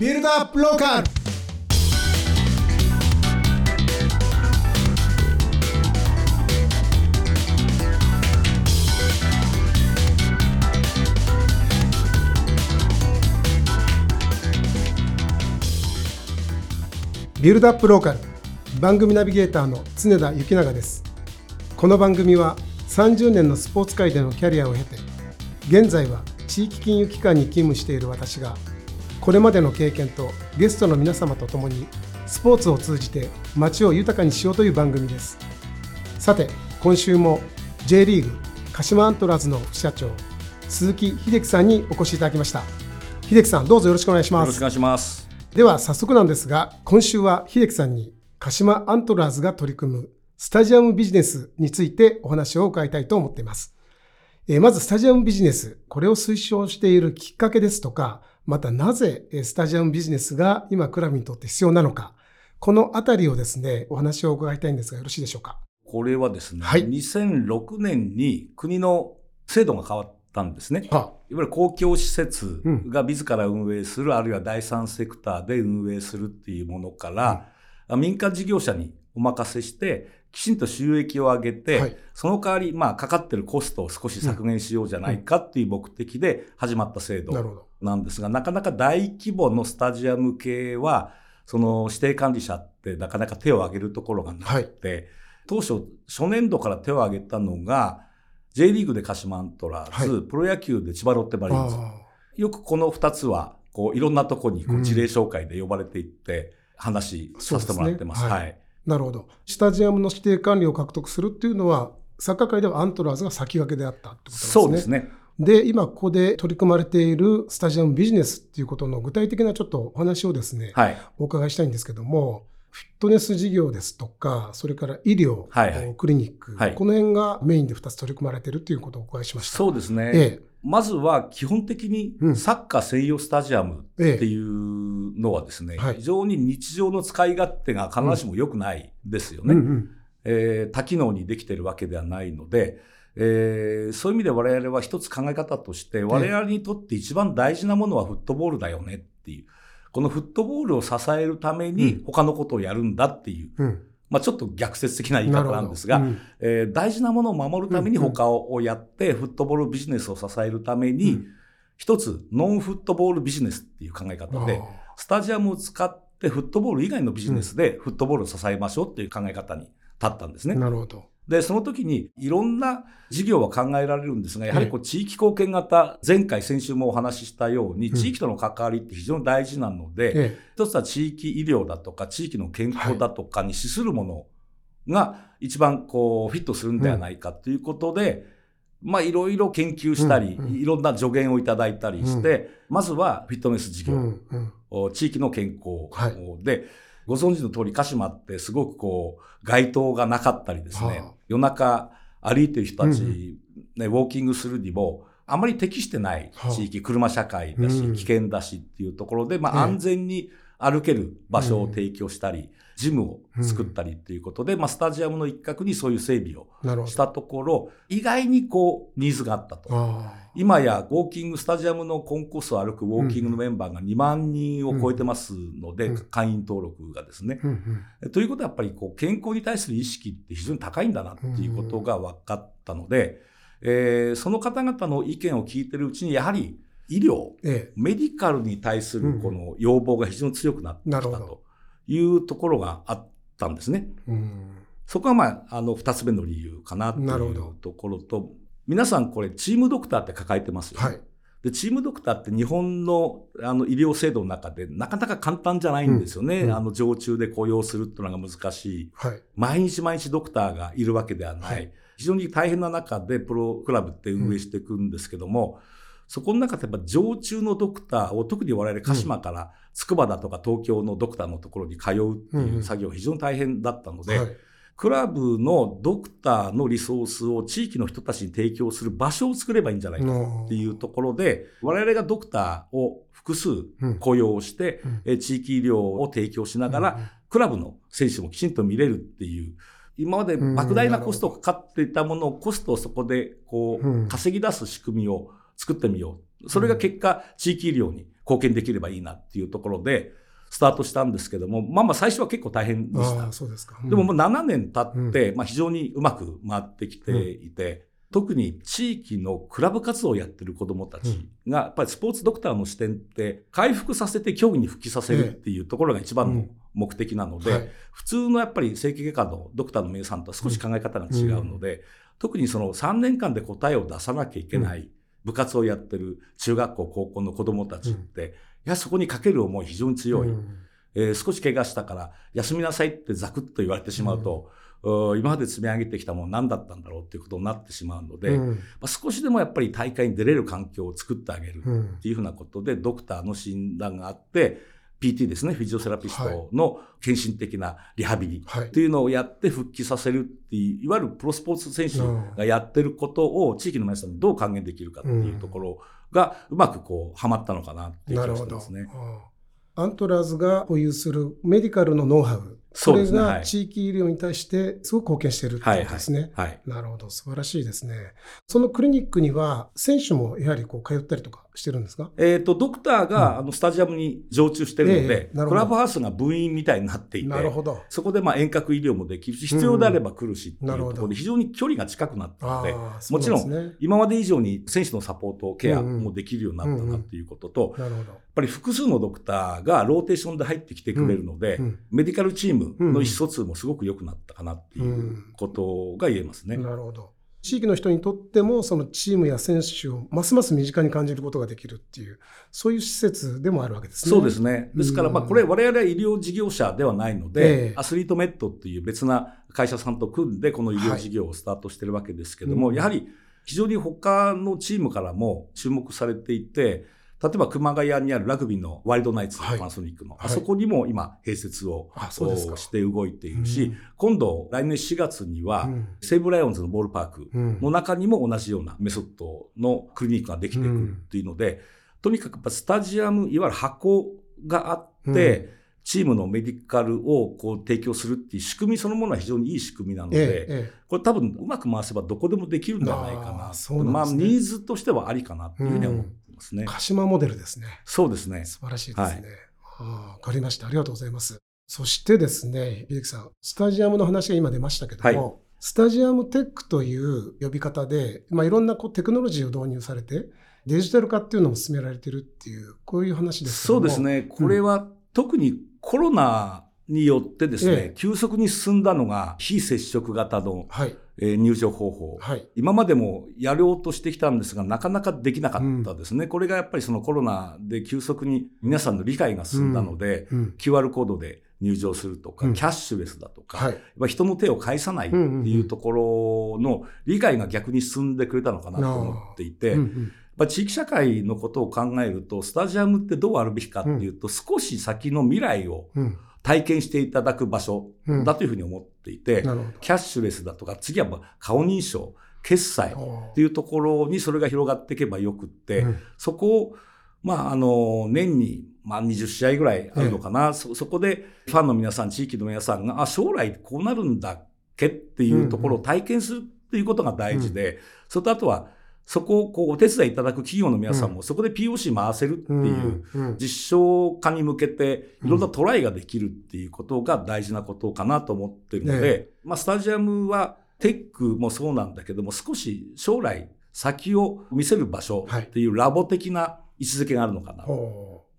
ビルドアップローカル。ビルドアップローカル。番組ナビゲーターの常田幸永です。この番組は30年のスポーツ界でのキャリアを経て現在は地域金融機関に勤務している私がこれまでの経験とゲストの皆様と共にスポーツを通じて街を豊かにしようという番組です。さて今週も J リーグ鹿島アントラーズの副社長鈴木秀樹さんにお越しいただきました。秀樹さんどうぞよろしくお願いします。よろしくお願いします。では早速なんですが今週は秀樹さんに鹿島アントラーズが取り組むスタジアムビジネスについてお話を伺いたいと思っています。まずスタジアムビジネス、これを推奨しているきっかけですとか、またなぜスタジアムビジネスが今クラブにとって必要なのか、このあたりをですね、お話を伺いたいんですがよろしいでしょうか。これはですね、はい、2006年に国の制度が変わったんですね。はあ、いわゆる公共施設が自ら運営する、うん、あるいは第三セクターで運営するっていうものから、うん、民間事業者にお任せして、きちんと収益を上げて、はい、その代わり、まあ、かかってるコストを少し削減しようじゃないかっていう目的で始まった制度なんですが、なかなか大規模のスタジアム系は、その指定管理者ってなかなか手を挙げるところがなくて、はい、当初、初年度から手を挙げたのが、J リーグで鹿島アントラーズ、はい、プロ野球で千葉ロッテマリーンズ。よくこの2つは、こう、いろんなとこにこう事例紹介で呼ばれていって、話させてもらってます。すね、はいなるほど。スタジアムの指定管理を獲得するっていうのは、サッカー界ではアントラーズが先駆けであったってことですね。そうですね。で、今ここで取り組まれているスタジアムビジネスっていうことの具体的なちょっとお話をですね、はい、お伺いしたいんですけども、フィットネス事業ですとか、それから医療、はいはい、クリニック、はい、この辺がメインで2つ取り組まれているということをお伺いしました。そうですね。ええ、まずは基本的にサッカー専用スタジアムっていうのはですね、ええ非常に日常の使い勝手が必ずしも良くないですよね。うんうん、えー、多機能にできてるわけではないので、えー、そういう意味で我々は一つ考え方として、我々にとって一番大事なものはフットボールだよねっていう、このフットボールを支えるために他のことをやるんだっていう、うん。まあ、ちょっと逆説的な言い方なんですが、うん、えー、大事なものを守るために他をやって、フットボールビジネスを支えるために、うん、一つ、ノンフットボールビジネスっていう考え方で、スタジアムを使ってフットボール以外のビジネスでフットボールを支えましょうっていう考え方に立ったんですね。なるほど。で、その時にいろんな事業は考えられるんですが、やはりこう地域貢献型、前回先週もお話ししたように、地域との関わりって非常に大事なので、一つは地域医療だとか、地域の健康だとかに資するものが一番こうフィットするんではないかということで、まあいろいろ研究したり、いろんな助言をいただいたりして、まずはフィットネス事業、地域の健康で、ご存知の通り鹿島ってすごくこう街灯がなかったりですね、夜中歩いてる人たち、ね、ウォーキングするにも、あまり適してない地域、車社会だし、危険だしっていうところで、まあ安全に歩ける場所を提供したり、ジムを作ったりっていうことで、まあスタジアムの一角にそういう整備をしたところ、意外にこうニーズがあったと。今やウォーキング、スタジアムのコンコースを歩くウォーキングのメンバーが2万人を超えてますので、会員登録がですね。ということはやっぱりこう健康に対する意識って非常に高いんだなっていうことが分かったので、えー、その方々の意見を聞いてるうちに、やはり医療、ええ、メディカルに対するこの要望が非常に強くなってきたというところがあったんですね。そこがまあ、あの、二つ目の理由かなというところと、皆さんこれチームドクターって抱えてますよね。はい、で、チームドクターって日本のあの医療制度の中でなかなか簡単じゃないんですよね。うんうん、あの、常駐で雇用するっていうのが難しい。はい、毎日毎日ドクターがいるわけではない。はい、非常に大変な中でプロクラブって運営していくんですけども、うんそこの中でやっぱ常駐のドクターを特に我々鹿島から筑波だとか東京のドクターのところに通うっていう作業が非常に大変だったので、クラブのドクターのリソースを地域の人たちに提供する場所を作ればいいんじゃないかっていうところで、我々がドクターを複数雇用して、地域医療を提供しながら、クラブの選手もきちんと見れるっていう、今まで莫大なコストがかかっていたものをコストをそこでこう稼ぎ出す仕組みを作ってみよう。それが結果、地域医療に貢貢献できればいいなっていうところで、スタートしたんですけども、まあまあ最初は結構大変でした。そうですか、うん、でももう7年経って、まあ非常にうまく回ってきていて、特に地域のクラブ活動をやってる子どもたちが、やっぱりスポーツドクターの視点って回復させて競技に復帰させるっていうところが一番の目的なので、普通のやっぱり整形外科のドクターの皆さんとは少し考え方が違うので、特にその3年間で答えを出さなきゃいけない部活をやってる中学校高校の子どもたちって、やそこにかける思い非常に強い。えー、少し怪我したから休みなさいってザクッと言われてしまうと、うん、今まで積み上げてきたもの何だったんだろうっていうことになってしまうので、うん、まあ、少しでもやっぱり大会に出れる環境を作ってあげるっていうふうなことで、ドクターの診断があって、PT ですね、フィジオセラピストの献身的なリハビリってい。うのをやって復帰させるっていう、いわゆるプロスポーツ選手がやってることを地域の皆さんにどう還元できるかっていうところがうまくこう、はまったのかなっていう気がしてますね。アントラーズが保有するメディカルのノウハウそれが地域医療に対してすごく貢献しているということですね。はい、はい、なるほど、素晴らしいですね。そのクリニックには、選手もやはりこう通ったりとかしてるんですか？えっ、と、ドクターが、あのスタジアムに常駐してるので、えー、クラブハウスが部員みたいになっていて、なるほど。そこでまあ遠隔医療もできるし、必要であれば来るしっていうところで、非常に距離が近くなったので、もちろん、今まで以上に選手のサポート、ケアもできるようになったなっていうことと、やっぱり複数のドクターがローテーションで入ってきてくれるので、メディカルチームの意思疎通もすごく良くなったかなっていうことが言えますね。なるほど。地域の人にとっても、そのチームや選手をますます身近に感じることができるっていう、そういう施設でもあるわけですね。そうですね。ですから、まあ、これ、我々は医療事業者ではないので、えー、アスリートメットっていう別な会社さんと組んで、この医療事業をスタートしてるわけですけども、はいやはり非常に他のチームからも注目されていて、例えば熊谷にあるラグビーのワイルドナイツ、パナソニックの、はい、あそこにも今併設を、して動いているし、うん、今度来年4月には、西武ライオンズのボールパークの中にも同じようなメソッドのクリニックができてくるっていうので、とにかくスタジアム、いわゆる箱があって、チームのメディカルをこう提供するっていう仕組みそのものは非常にいい仕組みなので、ええ、これ多分うまく回せばどこでもできるんじゃないかな。あね、まあ、ニーズとしてはありかなっていうふうに思ってますね。鹿島モデルですね。そうですね。素晴らしいですね。わ、はい、かりました。ありがとうございます。そしてですね、秀樹さん、スタジアムの話が今出ましたけども、はい、スタジアムテックという呼び方で、まあ、いろんなこうテクノロジーを導入されて、デジタル化っていうのも進められてるっていう、こういう話ですそうですね。これは、特にコロナによってですね、ええ、急速に進んだのが非接触型の、はい、えー、入場方法、はい、今までもやろうとしてきたんですが、なかなかできなかったですね、うん、これがやっぱりそのコロナで急速に皆さんの理解が進んだので、うん、QR コードで入場するとか、うん、キャッシュレスだとか、はい、人の手を返さないっていうところの理解が逆に進んでくれたのかなと思っていて、うんうん。地域社会のことを考えると、スタジアムってどうあるべきかっていうと、少し先の未来を体験していただく場所だというふうに思っていて、うん、キャッシュレスだとか、次は顔認証、決済っていうところにそれが広がっていけばよくって、うん、そこを、まあ、あの、年に、まあ、20試合ぐらいあるのかな、うん、そ、そこでファンの皆さん、地域の皆さんが、あ、将来こうなるんだっけっていうところを体験するっていうことが大事で、それとあとは、そこをこうお手伝いいただく企業の皆さんも、そこで POC 回せるっていう実証化に向けていろんなトライができるっていうことが大事なことかなと思ってるので、まあ、スタジアムはテックもそうなんだけども少し将来先を見せる場所っていうラボ的な位置づけがあるのかな。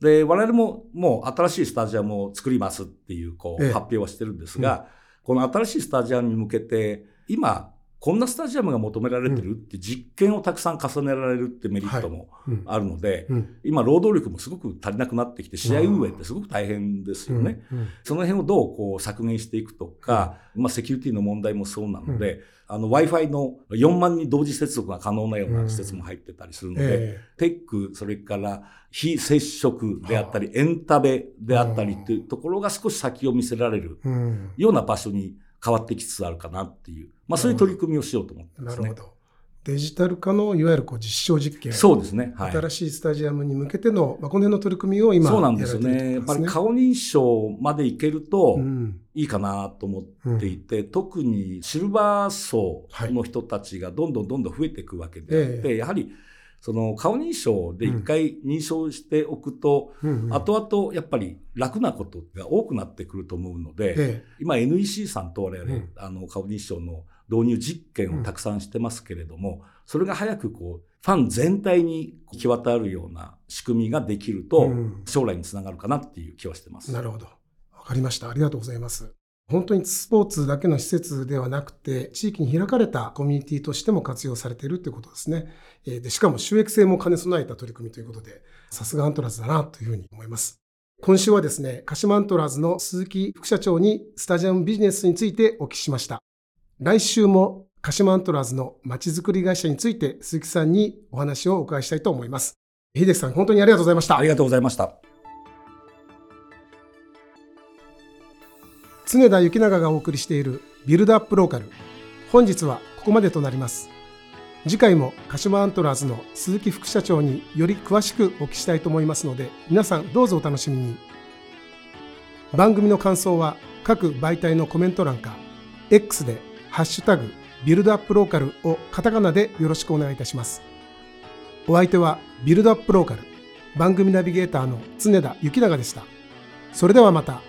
で、我々ももう新しいスタジアムを作りますっていうこう発表はしてるんですが、この新しいスタジアムに向けて今こんなスタジアムが求められてる？って実験をたくさん重ねられるってメリットもあるので、今労働力もすごく足りなくなってきて試合運営ってすごく大変ですよね。その辺をどうこう削減していくとか、まあセキュリティの問題もそうなので、あの Wi-Fi の4万人同時接続が可能なような施設も入ってたりするので、テック、それから非接触であったり、エンタメであったりっていうところが少し先を見せられるような場所に変わってきつつあるかなっていう、まあ、そういう取り組みをしようと思ってますね。なるほど。デジタル化のいわゆるこう実証実験、そうですね、はい、新しいスタジアムに向けての、まあ、この辺の取り組みを今、そうなんですよね、やっぱり顔認証までいけるといいかなと思っていて、うん、特にシルバー層の人たちがどんどんどんどん増えていくわけであって、うん、やはりその顔認証で一回認証しておくと、うんうん、後々やっぱり楽なことが多くなってくると思うので、ええ、今 NEC さんと我々、うん、あの顔認証の導入実験をたくさんしてますけれども、うん、それが早くこうファン全体に行き渡るような仕組みができると、将来につながるかなっていう気はしてます。なるほど。わかりました。ありがとうございます。本当にスポーツだけの施設ではなくて、地域に開かれたコミュニティとしても活用されているということですね。でしかも収益性も兼ね備えた取り組みということで、さすがアントラーズだなというふうに思います。今週はですね、鹿島アントラーズの鈴木副社長にスタジアムビジネスについてお聞きしました。来週も鹿島アントラーズのまちづくり会社について鈴木さんにお話をお伺いしたいと思います。秀樹さん、本当にありがとうございました。ありがとうございました。常田幸永がお送りしているビルドアップローカル。本日はここまでとなります。次回も鹿島アントラーズの鈴木副社長により詳しくお聞きしたいと思いますので皆さんどうぞお楽しみに。番組の感想は各媒体のコメント欄か X でハッシュタグビルドアップローカルをカタカナでよろしくお願いいたします。お相手はビルドアップローカル番組ナビゲーターの常田幸永でした。それではまた。